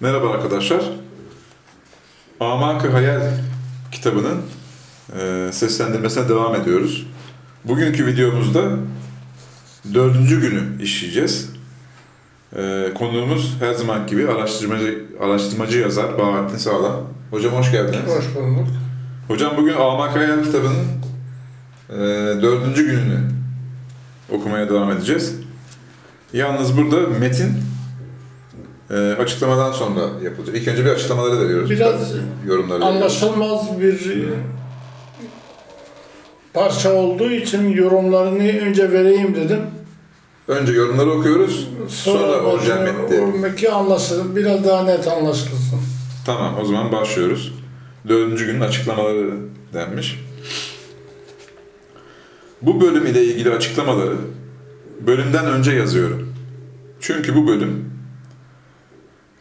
Merhaba arkadaşlar. Amak-ı Hayal kitabının e, seslendirmesine devam ediyoruz. Bugünkü videomuzda dördüncü günü işleyeceğiz. E, konuğumuz her zaman gibi araştırmacı, araştırmacı yazar Bahattin Sağlam. Hocam hoş geldiniz. Hoş bulduk. Hocam bugün Amak-ı Hayal kitabının e, dördüncü gününü okumaya devam edeceğiz. Yalnız burada metin e, açıklamadan sonra yapılacak. İlk önce bir açıklamaları veriyoruz. Biraz yorumları veriyoruz. Anlaşılmaz bir e, parça olduğu için yorumlarını önce vereyim dedim. Önce yorumları okuyoruz. Sonra, orijinal metni. Anlaşılır, biraz daha net anlaşılsın. Tamam o zaman başlıyoruz. Dördüncü günün açıklamaları denmiş. Bu bölüm ile ilgili açıklamaları bölümden önce yazıyorum. Çünkü bu bölüm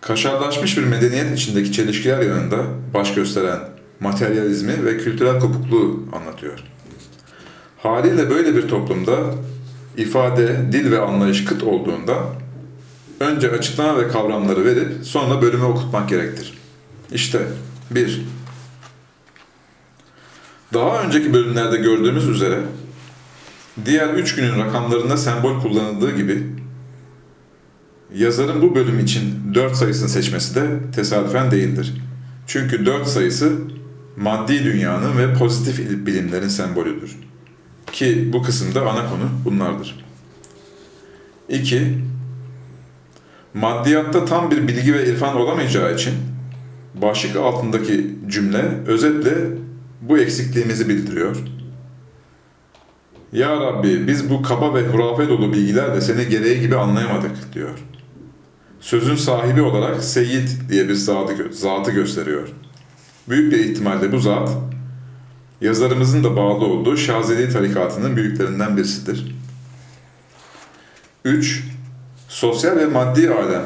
kaşarlaşmış bir medeniyet içindeki çelişkiler yanında baş gösteren materyalizmi ve kültürel kopukluğu anlatıyor. Haliyle böyle bir toplumda ifade, dil ve anlayış kıt olduğunda önce açıklama ve kavramları verip sonra bölümü okutmak gerektir. İşte 1. Daha önceki bölümlerde gördüğümüz üzere diğer üç günün rakamlarında sembol kullanıldığı gibi yazarın bu bölüm için 4 sayısını seçmesi de tesadüfen değildir. Çünkü 4 sayısı maddi dünyanın ve pozitif bilimlerin sembolüdür. Ki bu kısımda ana konu bunlardır. 2. Maddiyatta tam bir bilgi ve irfan olamayacağı için başlık altındaki cümle özetle bu eksikliğimizi bildiriyor. Ya Rabbi biz bu kaba ve hurafe dolu bilgilerle seni gereği gibi anlayamadık diyor. Sözün sahibi olarak Seyyid diye bir zatı, zatı gösteriyor. Büyük bir ihtimalle bu zat yazarımızın da bağlı olduğu Şazeli tarikatının büyüklerinden birisidir. 3. Sosyal ve maddi alem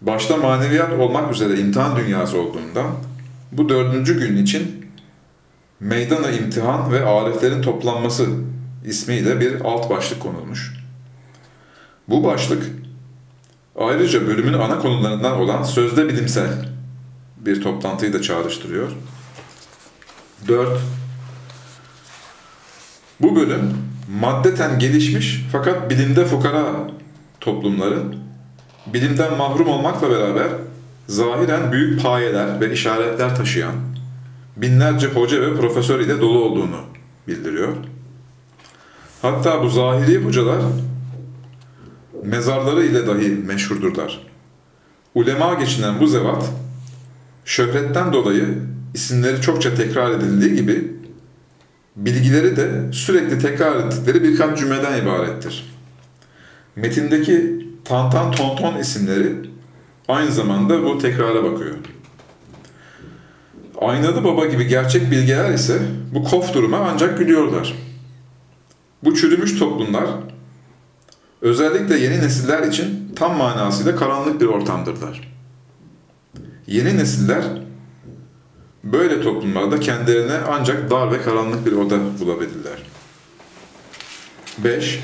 başta maneviyat olmak üzere imtihan dünyası olduğundan bu dördüncü gün için meydana imtihan ve ariflerin toplanması ismiyle bir alt başlık konulmuş. Bu başlık ayrıca bölümün ana konularından olan sözde bilimsel bir toplantıyı da çağrıştırıyor. 4. Bu bölüm maddeten gelişmiş fakat bilimde fukara toplumların bilimden mahrum olmakla beraber zahiren büyük payeler ve işaretler taşıyan binlerce hoca ve profesör ile dolu olduğunu bildiriyor. Hatta bu zahiri hocalar mezarları ile dahi meşhurdurlar. Ulema geçinen bu zevat şöhretten dolayı isimleri çokça tekrar edildiği gibi bilgileri de sürekli tekrar ettikleri birkaç cümleden ibarettir. Metindeki Tantan Tonton isimleri aynı zamanda bu tekrara bakıyor. Aynalı Baba gibi gerçek bilgeler ise bu kof duruma ancak gülüyorlar. Bu çürümüş toplumlar özellikle yeni nesiller için tam manasıyla karanlık bir ortamdırlar. Yeni nesiller böyle toplumlarda kendilerine ancak dar ve karanlık bir oda bulabilirler. 5.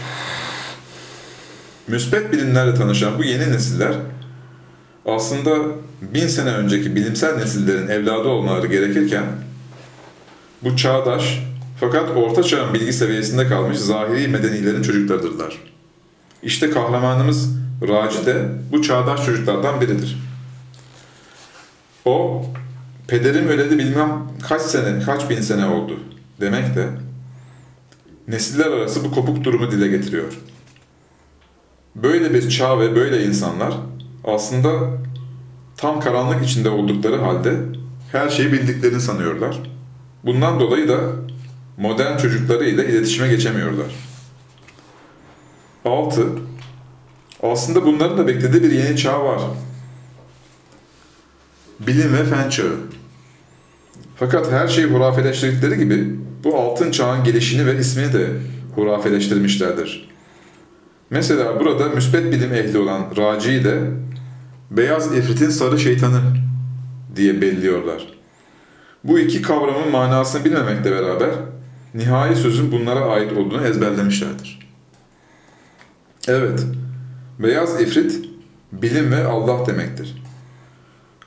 Müspet bilimlerle tanışan bu yeni nesiller aslında bin sene önceki bilimsel nesillerin evladı olmaları gerekirken bu çağdaş fakat orta çağın bilgi seviyesinde kalmış zahiri medenilerin çocuklarıdırlar. İşte kahramanımız Raci de bu çağdaş çocuklardan biridir. O, pederim öleli bilmem kaç sene, kaç bin sene oldu demek de nesiller arası bu kopuk durumu dile getiriyor. Böyle bir çağ ve böyle insanlar aslında tam karanlık içinde oldukları halde her şeyi bildiklerini sanıyorlar. Bundan dolayı da modern çocuklarıyla iletişime geçemiyorlar. 6. Aslında bunların da beklediği bir yeni çağ var. Bilim ve fen çağı. Fakat her şeyi hurafeleştirdikleri gibi bu altın çağın gelişini ve ismini de hurafeleştirmişlerdir. Mesela burada müspet bilim ehli olan Raci'yi de beyaz ifritin sarı şeytanı diye belliyorlar. Bu iki kavramın manasını bilmemekle beraber nihai sözün bunlara ait olduğunu ezberlemişlerdir. Evet, beyaz ifrit bilim ve Allah demektir.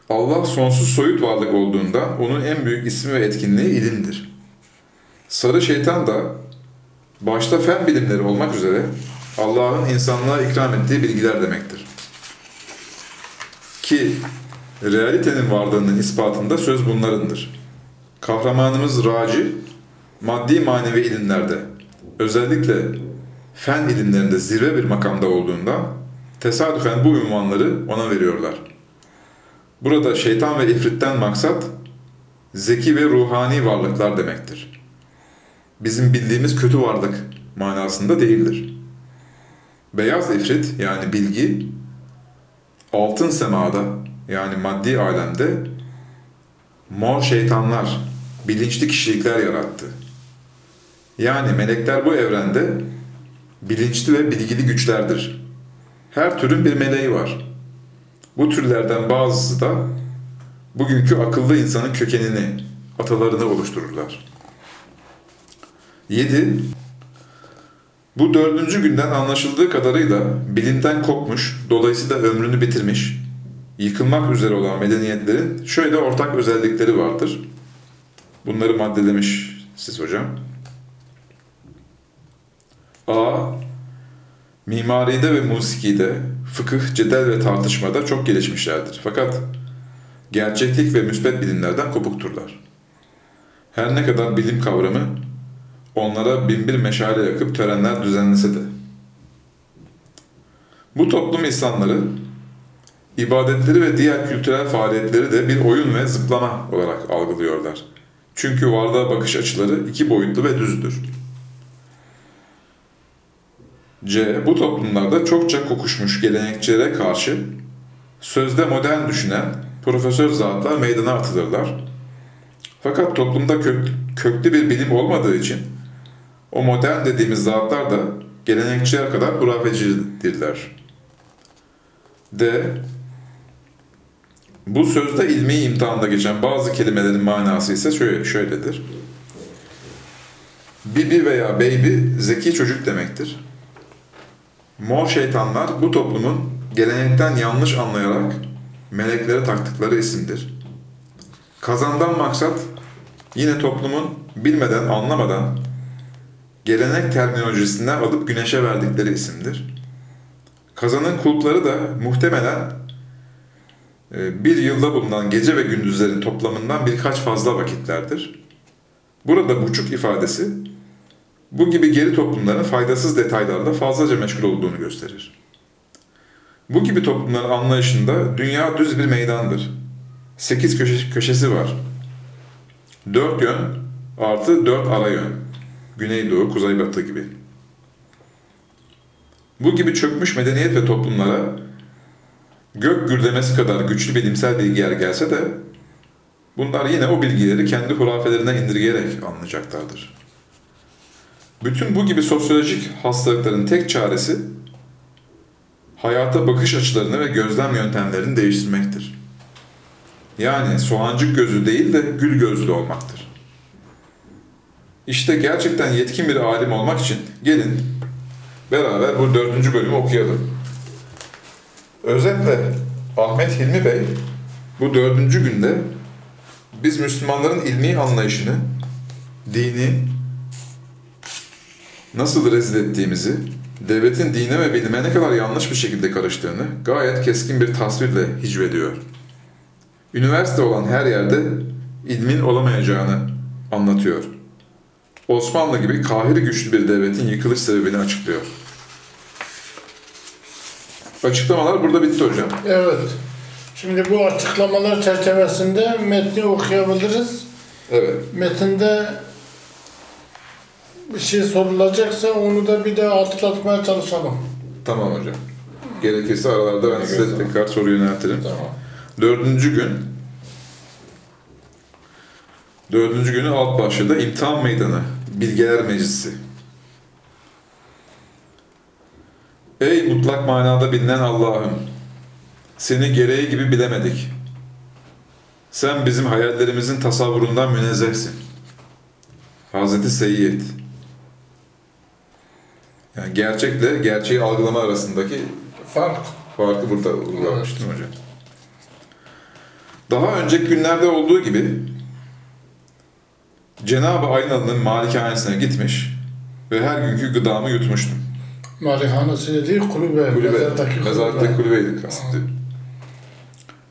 Allah sonsuz soyut varlık olduğunda onun en büyük ismi ve etkinliği ilimdir. Sarı şeytan da başta fen bilimleri olmak üzere Allah'ın insanlığa ikram ettiği bilgiler demektir. Ki realitenin varlığının ispatında söz bunlarındır. Kahramanımız Raci, maddi manevi ilimlerde, özellikle fen ilimlerinde zirve bir makamda olduğunda tesadüfen bu ünvanları ona veriyorlar. Burada şeytan ve ifritten maksat zeki ve ruhani varlıklar demektir. Bizim bildiğimiz kötü varlık manasında değildir. Beyaz ifrit yani bilgi altın semada yani maddi alemde mor şeytanlar, bilinçli kişilikler yarattı. Yani melekler bu evrende bilinçli ve bilgili güçlerdir. Her türün bir meleği var. Bu türlerden bazısı da bugünkü akıllı insanın kökenini, atalarını oluştururlar. 7. Bu dördüncü günden anlaşıldığı kadarıyla bilimden kopmuş, dolayısıyla ömrünü bitirmiş, yıkılmak üzere olan medeniyetlerin şöyle ortak özellikleri vardır. Bunları maddelemiş siz hocam. A. Mimaride ve musikide, fıkıh, cedel ve tartışmada çok gelişmişlerdir. Fakat gerçeklik ve müsbet bilimlerden kopukturlar. Her ne kadar bilim kavramı onlara binbir meşale yakıp törenler düzenlese de. Bu toplum insanları ibadetleri ve diğer kültürel faaliyetleri de bir oyun ve zıplama olarak algılıyorlar. Çünkü varlığa bakış açıları iki boyutlu ve düzdür. C. Bu toplumlarda çokça kokuşmuş gelenekçilere karşı sözde modern düşünen profesör zatlar meydana atılırlar. Fakat toplumda kök, köklü bir bilim olmadığı için o modern dediğimiz zatlar da gelenekçiler kadar hurafecidirler. D. Bu sözde ilmi imtihanda geçen bazı kelimelerin manası ise şöyle, şöyledir. Bibi veya baby zeki çocuk demektir. Mor şeytanlar bu toplumun gelenekten yanlış anlayarak meleklere taktıkları isimdir. Kazandan maksat yine toplumun bilmeden anlamadan gelenek terminolojisinden alıp güneşe verdikleri isimdir. Kazanın kulpları da muhtemelen e, bir yılda bulunan gece ve gündüzlerin toplamından birkaç fazla vakitlerdir. Burada buçuk ifadesi bu gibi geri toplumların faydasız detaylarla fazlaca meşgul olduğunu gösterir. Bu gibi toplumların anlayışında dünya düz bir meydandır. Sekiz köşe, köşesi var. Dört yön artı dört ara yön. Güneydoğu, kuzeybatı gibi. Bu gibi çökmüş medeniyet ve toplumlara gök gürlemesi kadar güçlü bilimsel bilgiler gelse de bunlar yine o bilgileri kendi hurafelerine indirgeyerek anlayacaklardır. Bütün bu gibi sosyolojik hastalıkların tek çaresi hayata bakış açılarını ve gözlem yöntemlerini değiştirmektir. Yani soğancık gözü değil de gül gözlü olmaktır. İşte gerçekten yetkin bir alim olmak için gelin beraber bu dördüncü bölümü okuyalım. Özetle Ahmet Hilmi Bey bu dördüncü günde biz Müslümanların ilmi anlayışını, dini nasıl rezil ettiğimizi, devletin dine ve bilime ne kadar yanlış bir şekilde karıştığını gayet keskin bir tasvirle hicvediyor. Üniversite olan her yerde ilmin olamayacağını anlatıyor. Osmanlı gibi kahiri güçlü bir devletin yıkılış sebebini açıklıyor. Açıklamalar burada bitti hocam. Evet. Şimdi bu açıklamalar çerçevesinde metni okuyabiliriz. Evet. Metinde şey sorulacaksa onu da bir daha hatırlatmaya çalışalım. Tamam hocam. Gerekirse aralarda ben size tekrar soru yöneltirim. Tamam. Dördüncü gün Dördüncü günün alt başlığı da imtihan meydanı, bilgeler meclisi. Ey mutlak manada bilinen Allah'ım! Seni gereği gibi bilemedik. Sen bizim hayallerimizin tasavvurundan münezzehsin. Hazreti Seyyid. Yani gerçekle gerçeği algılama arasındaki Fark. farkı burada uygulamıştım hocam. Daha önceki günlerde olduğu gibi Cenab-ı Aynalı'nın malikanesine gitmiş ve her günkü gıdamı yutmuştum. Malihanesi değil kulübe. Kulübe, mezardaki kulübe. kulübeydi kastediyor.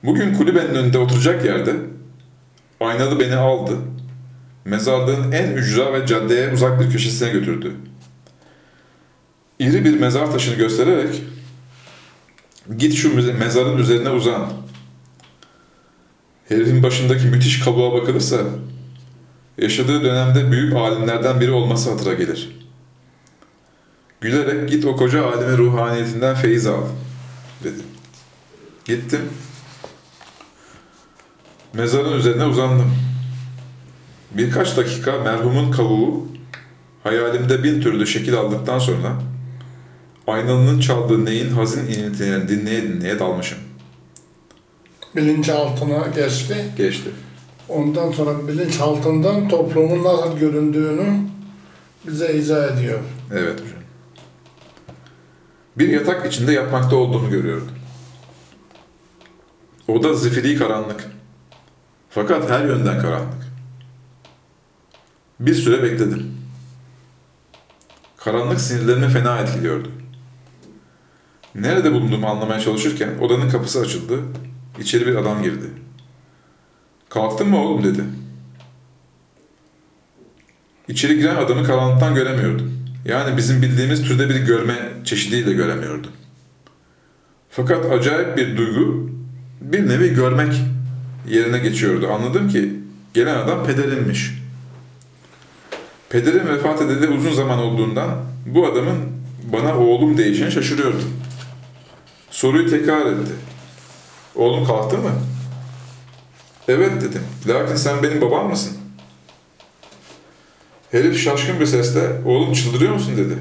Bugün kulübenin önünde oturacak yerde Aynalı beni aldı. Mezarlığın en ücra ve caddeye uzak bir köşesine götürdü. İri bir mezar taşını göstererek git şu mezarın üzerine uzan. Herifin başındaki müthiş kabuğa bakılırsa yaşadığı dönemde büyük alimlerden biri olması hatıra gelir. Gülerek git o koca alimin ruhaniyetinden feyiz al dedi. Gittim. Mezarın üzerine uzandım. Birkaç dakika merhumun kavuğu hayalimde bin türlü şekil aldıktan sonra aynalının çaldığı neyin hazin iniltilerini dinleye dinleye dalmışım. Bilinçaltına geçti. Geçti. Ondan sonra bilinçaltından toplumun nasıl göründüğünü bize izah ediyor. Evet hocam. Bir yatak içinde yatmakta olduğumu görüyordum. Oda zifiri karanlık. Fakat her yönden karanlık. Bir süre bekledim. Karanlık sinirlerimi fena etkiliyordu. Nerede bulunduğumu anlamaya çalışırken odanın kapısı açıldı. İçeri bir adam girdi. Kalktın mı oğlum dedi. İçeri giren adamı karanlıktan göremiyordum. Yani bizim bildiğimiz türde bir görme çeşidiyle göremiyordum. Fakat acayip bir duygu bir nevi görmek yerine geçiyordu. Anladım ki gelen adam pederimmiş. Pederim vefat edeli uzun zaman olduğundan bu adamın bana oğlum değişine şaşırıyordum. Soruyu tekrar etti. Oğlum kalktı mı? Evet dedim. Lakin sen benim babam mısın? Herif şaşkın bir sesle oğlum çıldırıyor musun dedi.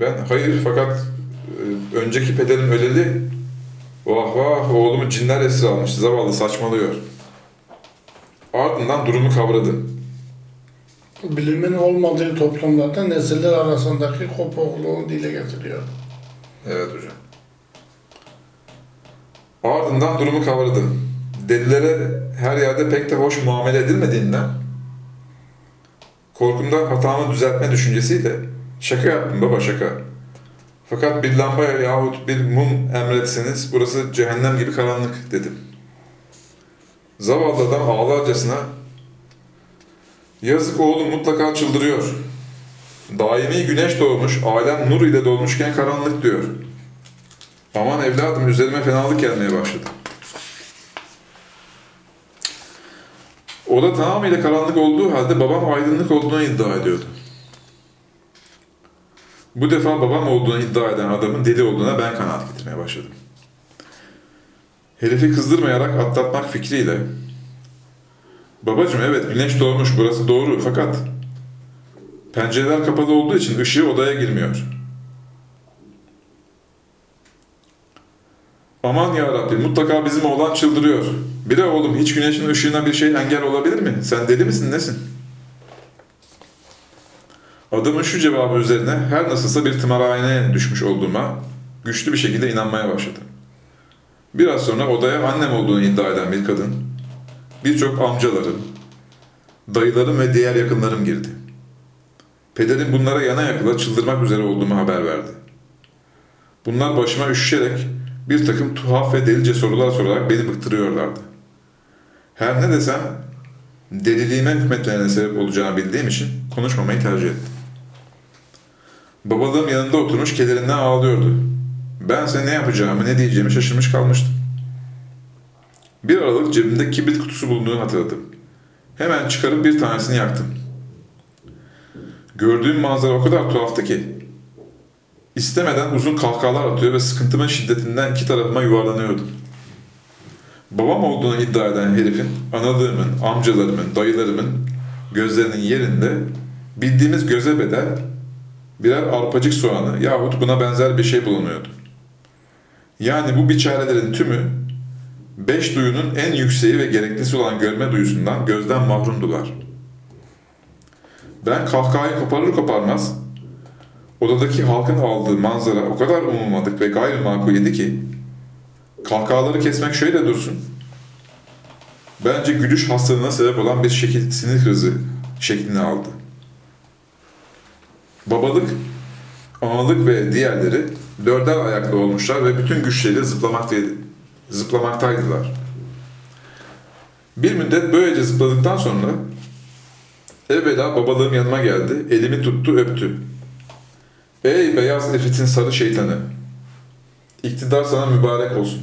Ben hayır fakat e, önceki pederim öleli vah vah oğlumu cinler esir almış zavallı saçmalıyor. Ardından durumu kavradım. Bilimin olmadığı toplumlarda nesiller arasındaki kopukluğu dile getiriyor. Evet hocam. Ardından durumu kavradım. Delilere her yerde pek de hoş muamele edilmediğinden korkumdan hatamı düzeltme düşüncesiyle şaka yaptım baba şaka. Fakat bir lamba yahut bir mum emretseniz burası cehennem gibi karanlık dedim. Zavallı adam ağlarcasına yazık oğlum mutlaka çıldırıyor. Daimi güneş doğmuş, alem nur ile dolmuşken karanlık diyor. Aman evladım üzerime fenalık gelmeye başladı. Oda tamamıyla karanlık olduğu halde babam aydınlık olduğunu iddia ediyordu. Bu defa babam olduğunu iddia eden adamın deli olduğuna ben kanaat getirmeye başladım. Herifi kızdırmayarak atlatmak fikriyle Babacım evet güneş doğmuş burası doğru fakat pencereler kapalı olduğu için ışığı odaya girmiyor. Aman ya Rabbi mutlaka bizim oğlan çıldırıyor. Bire oğlum hiç güneşin ışığına bir şey engel olabilir mi? Sen deli misin nesin? Adamın şu cevabı üzerine her nasılsa bir tımarhaneye düşmüş olduğuma güçlü bir şekilde inanmaya başladım. Biraz sonra odaya annem olduğunu iddia eden bir kadın, birçok amcalarım, dayılarım ve diğer yakınlarım girdi. Pederim bunlara yana yakıla çıldırmak üzere olduğumu haber verdi. Bunlar başıma üşüşerek bir takım tuhaf ve delice sorular sorarak beni bıktırıyorlardı. Her ne desem deliliğime hükmetmelerine sebep olacağını bildiğim için konuşmamayı tercih ettim. Babalığım yanında oturmuş kederinden ağlıyordu. Bense ne yapacağımı ne diyeceğimi şaşırmış kalmıştım. Bir aralık cebimde kibrit kutusu bulunduğunu hatırladım. Hemen çıkarıp bir tanesini yaktım. Gördüğüm manzara o kadar tuhaftı ki istemeden uzun kahkahalar atıyor ve sıkıntımın şiddetinden iki tarafıma yuvarlanıyordum. Babam olduğunu iddia eden herifin, analığımın, amcalarımın, dayılarımın gözlerinin yerinde bildiğimiz göze bedel birer arpacık soğanı yahut buna benzer bir şey bulunuyordu. Yani bu biçarelerin tümü beş duyunun en yükseği ve gereklisi olan görme duyusundan gözden mahrumdular. Ben kahkahayı koparır koparmaz odadaki halkın aldığı manzara o kadar umulmadık ve gayrimakul idi ki kahkahaları kesmek şöyle dursun. bence gülüş hastalığına sebep olan bir şekil, sinir krizi şeklini aldı. Babalık, analık ve diğerleri dörder ayaklı olmuşlar ve bütün güçleriyle zıplamaktaydı, zıplamaktaydılar. Bir müddet böylece zıpladıktan sonra evvela babalığım yanıma geldi, elimi tuttu, öptü. Ey beyaz ifritin sarı şeytanı! İktidar sana mübarek olsun.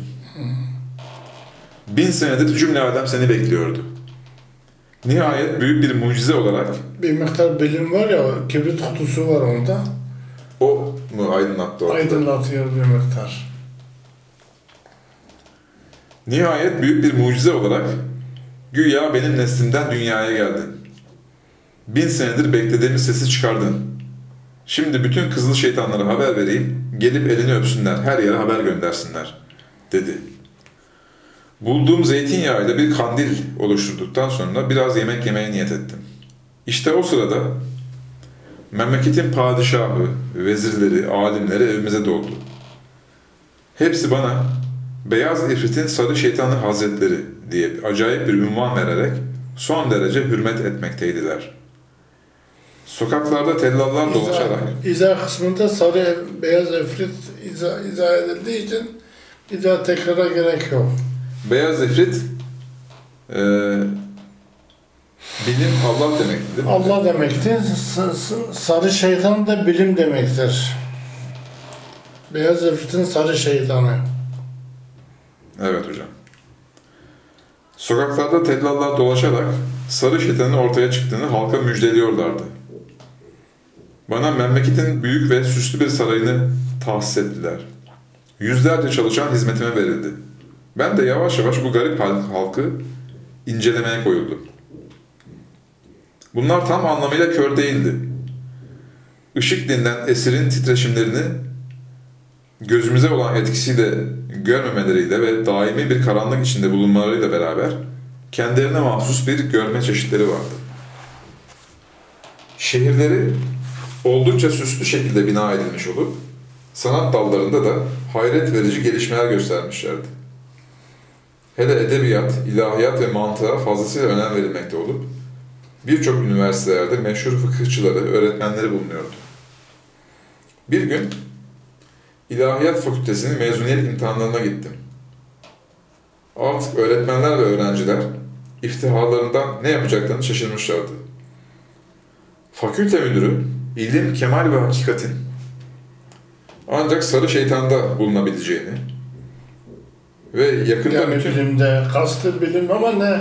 Bin senedir cümle alem seni bekliyordu. Nihayet büyük bir mucize olarak Bir miktar bilim var ya, kibrit kutusu var onda. o mu aydınlattı ortada? Aydınlatıyor bir miktar. Nihayet büyük bir mucize olarak güya benim neslimden dünyaya geldin. Bin senedir beklediğimiz sesi çıkardın. Şimdi bütün kızıl şeytanlara haber vereyim, gelip elini öpsünler, her yere haber göndersinler, dedi. Bulduğum zeytinyağıyla bir kandil oluşturduktan sonra biraz yemek yemeye niyet ettim. İşte o sırada memleketin padişahı, vezirleri, alimleri evimize doldu. Hepsi bana Beyaz İfrit'in Sarı Şeytanı Hazretleri diye acayip bir ünvan vererek son derece hürmet etmekteydiler. Sokaklarda tellallar dolaşarak İzah, kısmında sarı ev- beyaz efrit izah, izah edildiği için bir daha tekrara gerek yok. Beyaz İfrit eee, bilim Allah demekti değil mi? Allah s- sarı şeytan da bilim demektir. Beyaz efritin sarı şeytanı. Evet hocam. Sokaklarda tellallar dolaşarak sarı şeytanın ortaya çıktığını halka müjdeliyorlardı. Bana memleketin büyük ve süslü bir sarayını tahsis ettiler. Yüzlerce çalışan hizmetime verildi. Ben de yavaş yavaş bu garip hal- halkı incelemeye koyuldum. Bunlar tam anlamıyla kör değildi. Işık denilen esirin titreşimlerini gözümüze olan etkisiyle görmemeleriyle ve daimi bir karanlık içinde bulunmalarıyla beraber kendilerine mahsus bir görme çeşitleri vardı. Şehirleri oldukça süslü şekilde bina edilmiş olup sanat dallarında da hayret verici gelişmeler göstermişlerdi. Hele edebiyat, ilahiyat ve mantığa fazlasıyla önem verilmekte olup birçok üniversitelerde meşhur fıkıhçıları, öğretmenleri bulunuyordu. Bir gün İlahiyat Fakültesi'nin mezuniyet imtihanlarına gittim. Artık öğretmenler ve öğrenciler iftiharlarından ne yapacaklarını şaşırmışlardı. Fakülte müdürü ilim, kemal ve hakikatin ancak sarı şeytanda bulunabileceğini ve yakında Yani bütün bilimde kastı bilim ama ne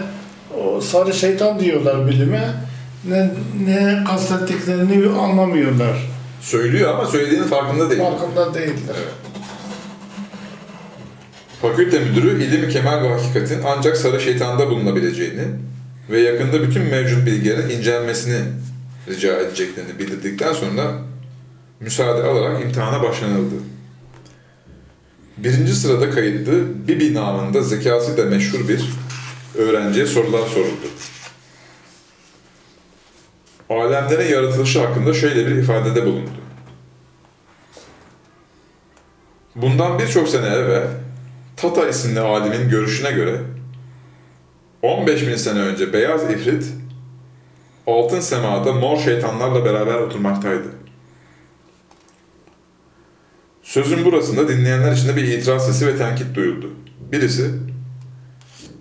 o sarı şeytan diyorlar bilime ne ne kastettiklerini anlamıyorlar. söylüyor ama söylediğinin farkında değil. Farkında değiller. Evet. Fakülte müdürü ilim, kemal ve hakikatin ancak sarı şeytanda bulunabileceğini ve yakında bütün mevcut bilgilerin incelenmesini rica edeceklerini bildirdikten sonra müsaade alarak imtihana başlanıldı. Birinci sırada kayıtlı Bibi namında zekası da meşhur bir öğrenciye sorular soruldu. Alemlerin yaratılışı hakkında şöyle bir ifadede bulundu. Bundan birçok sene evvel Tata isimli alimin görüşüne göre 15 bin sene önce beyaz ifrit altın semada mor şeytanlarla beraber oturmaktaydı. Sözün burasında dinleyenler içinde bir itiraz sesi ve tenkit duyuldu. Birisi,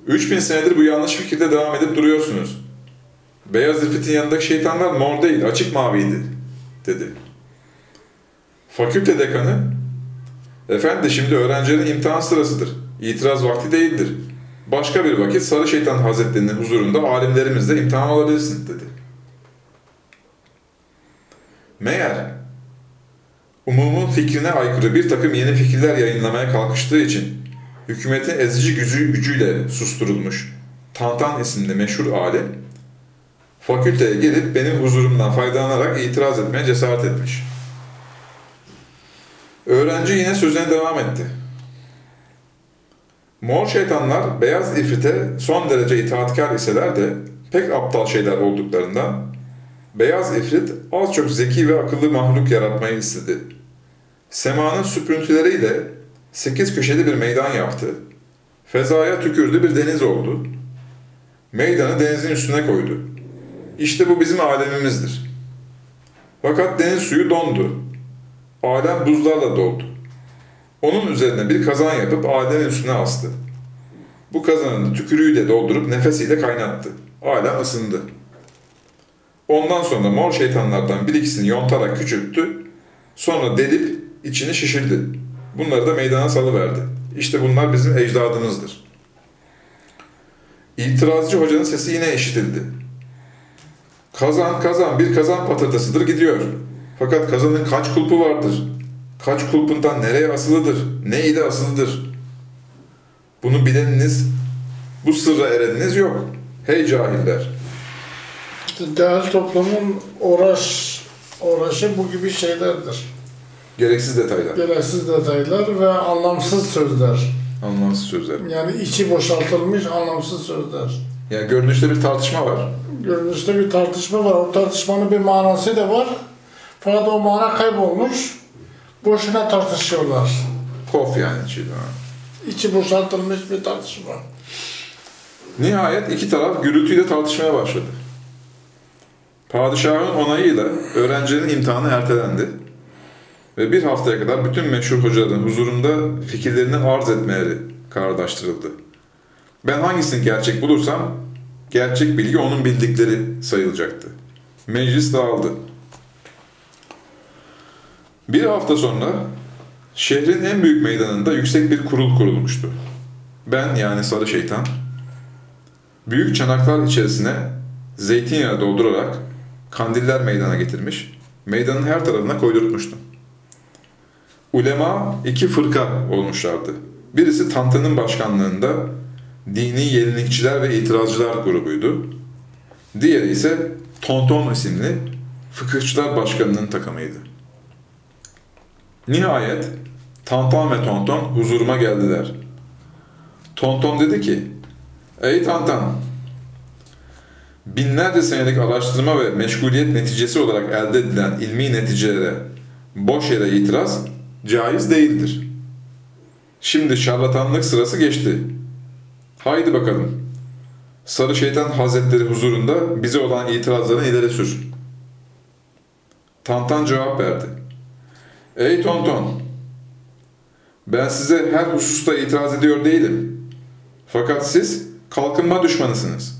3000 senedir bu yanlış fikirde devam edip duruyorsunuz. Beyaz ifritin yanındaki şeytanlar mor değil, açık maviydi, dedi. Fakülte dekanı, Efendi şimdi öğrencilerin imtihan sırasıdır. İtiraz vakti değildir. Başka bir vakit Sarı Şeytan Hazretleri'nin huzurunda alimlerimizle imtihan alabilirsin dedi. Meğer umumun fikrine aykırı bir takım yeni fikirler yayınlamaya kalkıştığı için hükümetin ezici gücü, gücüyle susturulmuş Tantan isimli meşhur alim fakülteye gelip benim huzurumdan faydalanarak itiraz etmeye cesaret etmiş. Öğrenci yine sözüne devam etti. Mor şeytanlar beyaz ifrite son derece itaatkar iseler de pek aptal şeyler olduklarından beyaz ifrit az çok zeki ve akıllı mahluk yaratmayı istedi. Semanın süprüntüleriyle sekiz köşeli bir meydan yaptı. Fezaya tükürdü bir deniz oldu. Meydanı denizin üstüne koydu. İşte bu bizim alemimizdir. Fakat deniz suyu dondu. Alem buzlarla doldu. Onun üzerine bir kazan yapıp alemin üstüne astı. Bu kazanın tükürüğüyle doldurup nefesiyle kaynattı. Alem ısındı. Ondan sonra mor şeytanlardan bir ikisini yontarak küçülttü. Sonra delip içini şişirdi. Bunları da meydana salıverdi. İşte bunlar bizim ecdadımızdır. İtirazcı hocanın sesi yine işitildi. Kazan kazan bir kazan patırtısıdır gidiyor. Fakat kazanın kaç kulpu vardır? Kaç kulpundan nereye asılıdır? Ne ile asılıdır? Bunu bileniniz, bu sırra ereniniz yok. Hey cahiller! İşte Cahil toplumun uğraş, uğraşı bu gibi şeylerdir. Gereksiz detaylar, Gereksiz detaylar ve anlamsız sözler. anlamsız sözler. Yani içi boşaltılmış anlamsız sözler. Yani görünüşte bir tartışma var. Görünüşte bir tartışma var. O tartışmanın bir manası da var. Fakat o mana kaybolmuş. Boşuna tartışıyorlar. Kof yani içi. İçi boşaltılmış bir tartışma. Nihayet iki taraf gürültüyle tartışmaya başladı. Padişahın onayıyla öğrencilerin imtihanı ertelendi ve bir haftaya kadar bütün meşhur hocaların huzurunda fikirlerini arz etmeleri kararlaştırıldı. Ben hangisini gerçek bulursam gerçek bilgi onun bildikleri sayılacaktı. Meclis dağıldı. Bir hafta sonra şehrin en büyük meydanında yüksek bir kurul kurulmuştu. Ben yani sarı şeytan büyük çanaklar içerisine zeytinyağı doldurarak kandiller meydana getirmiş, meydanın her tarafına koydurtmuştum. Ulema iki fırka olmuşlardı. Birisi Tantan'ın başkanlığında dini yenilikçiler ve itirazcılar grubuydu. Diğeri ise Tonton isimli fıkıhçılar başkanının takımıydı. Nihayet Tantan ve Tonton huzuruma geldiler. Tonton dedi ki, Ey Tantan, binlerce senelik araştırma ve meşguliyet neticesi olarak elde edilen ilmi neticelere boş yere itiraz caiz değildir. Şimdi şarlatanlık sırası geçti. Haydi bakalım. Sarı şeytan hazretleri huzurunda bize olan itirazlarını ileri sür. Tantan cevap verdi. Ey Tonton, ben size her hususta itiraz ediyor değilim. Fakat siz kalkınma düşmanısınız.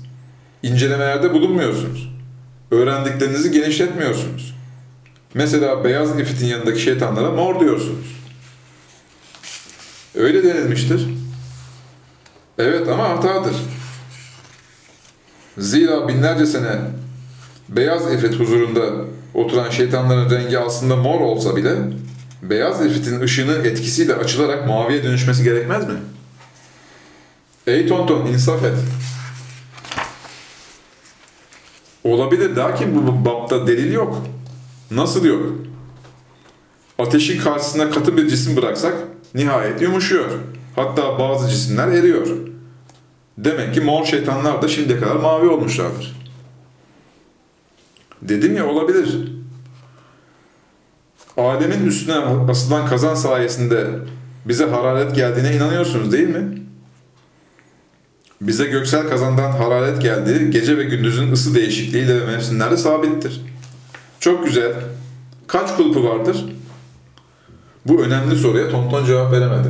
İncelemelerde bulunmuyorsunuz. Öğrendiklerinizi genişletmiyorsunuz. Mesela beyaz ifitin yanındaki şeytanlara mor diyorsunuz. Öyle denilmiştir. Evet ama hatadır. Zira binlerce sene beyaz ifrit huzurunda oturan şeytanların rengi aslında mor olsa bile beyaz ifitin ışığının etkisiyle açılarak maviye dönüşmesi gerekmez mi? Ey tonton insaf et. Olabilir lakin bu bapta delil yok. Nasıl yok? Ateşin karşısına katı bir cisim bıraksak nihayet yumuşuyor. Hatta bazı cisimler eriyor. Demek ki mor şeytanlar da şimdiye kadar mavi olmuşlardır. Dedim ya olabilir. Alemin üstüne asılan kazan sayesinde bize hararet geldiğine inanıyorsunuz değil mi? Bize göksel kazandan hararet geldiği gece ve gündüzün ısı değişikliğiyle ve mevsimlerde sabittir. Çok güzel. Kaç kulpu vardır? Bu önemli soruya Tonton cevap veremedi.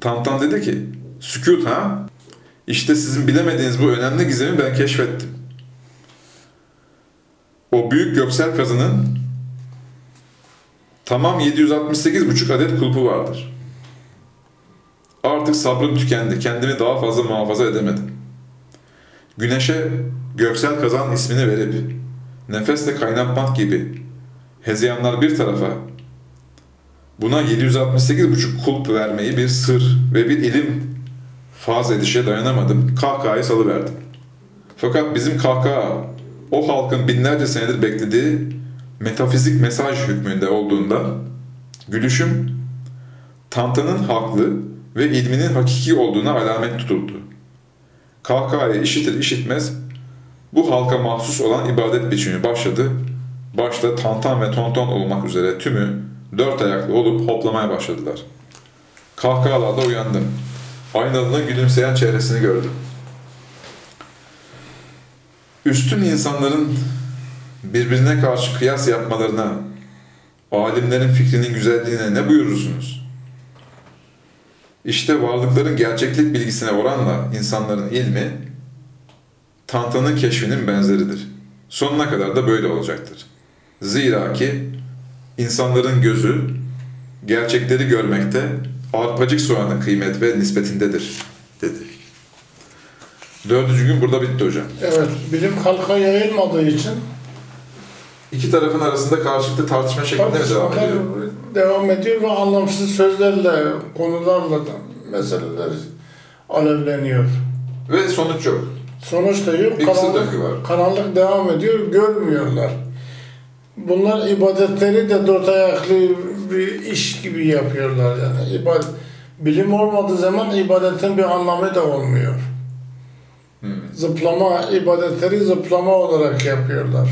Tantan dedi ki, sükut ha? İşte sizin bilemediğiniz bu önemli gizemi ben keşfettim. O büyük göksel kazanın tamam 768,5 adet kulpu vardır. Artık sabrım tükendi. Kendimi daha fazla muhafaza edemedim. Güneşe göksel kazan ismini verip nefesle kaynatmak gibi hezeyanlar bir tarafa buna 768,5 kulp vermeyi bir sır ve bir ilim faz edişe dayanamadım. Kahkahayı salıverdim. Fakat bizim kahkaha o halkın binlerce senedir beklediği metafizik mesaj hükmünde olduğunda gülüşüm Tantan'ın haklı ve ilminin hakiki olduğuna alamet tutuldu. Kahkahayı işitir işitmez bu halka mahsus olan ibadet biçimi başladı. Başta tantan ve tonton olmak üzere tümü dört ayaklı olup hoplamaya başladılar. Kahkahalarla uyandım. Aynalının gülümseyen çehresini gördüm. üstün insanların birbirine karşı kıyas yapmalarına, alimlerin fikrinin güzelliğine ne buyurursunuz? İşte varlıkların gerçeklik bilgisine oranla insanların ilmi, Tantanın keşfinin benzeridir. Sonuna kadar da böyle olacaktır. Zira ki insanların gözü gerçekleri görmekte arpacık soğanın kıymet ve nispetindedir dedi. Dördüncü gün burada bitti hocam. Evet, bilim halka yayılmadığı için İki tarafın arasında karşılıklı tartışma şeklinde mi devam ediyor? devam ediyor ve anlamsız sözlerle, konularla da meseleler alevleniyor. Ve sonuç yok. Sonuç da yok. Bir Karanlık, karanlık devam ediyor. Görmüyorlar. Bunlar ibadetleri de dört ayaklı bir iş gibi yapıyorlar yani. İbadet, bilim olmadığı zaman ibadetin bir anlamı da olmuyor. Hmm. Zıplama, ibadetleri zıplama olarak yapıyorlar.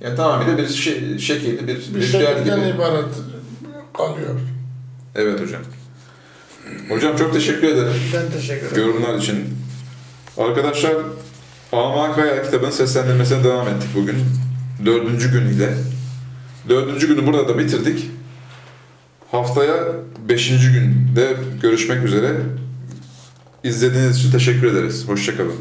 Yani tamamıyla bir şey, şekilli bir, Bir ritüel gibi. ibaret kalıyor. Evet hocam. Hocam çok teşekkür ederim Ben teşekkür ederim. yorumlar için. Arkadaşlar Alman Kaya kitabının seslendirmesine devam ettik bugün. Dördüncü gün ile. Dördüncü günü burada da bitirdik. Haftaya beşinci günde görüşmek üzere. İzlediğiniz için teşekkür ederiz. Hoşçakalın.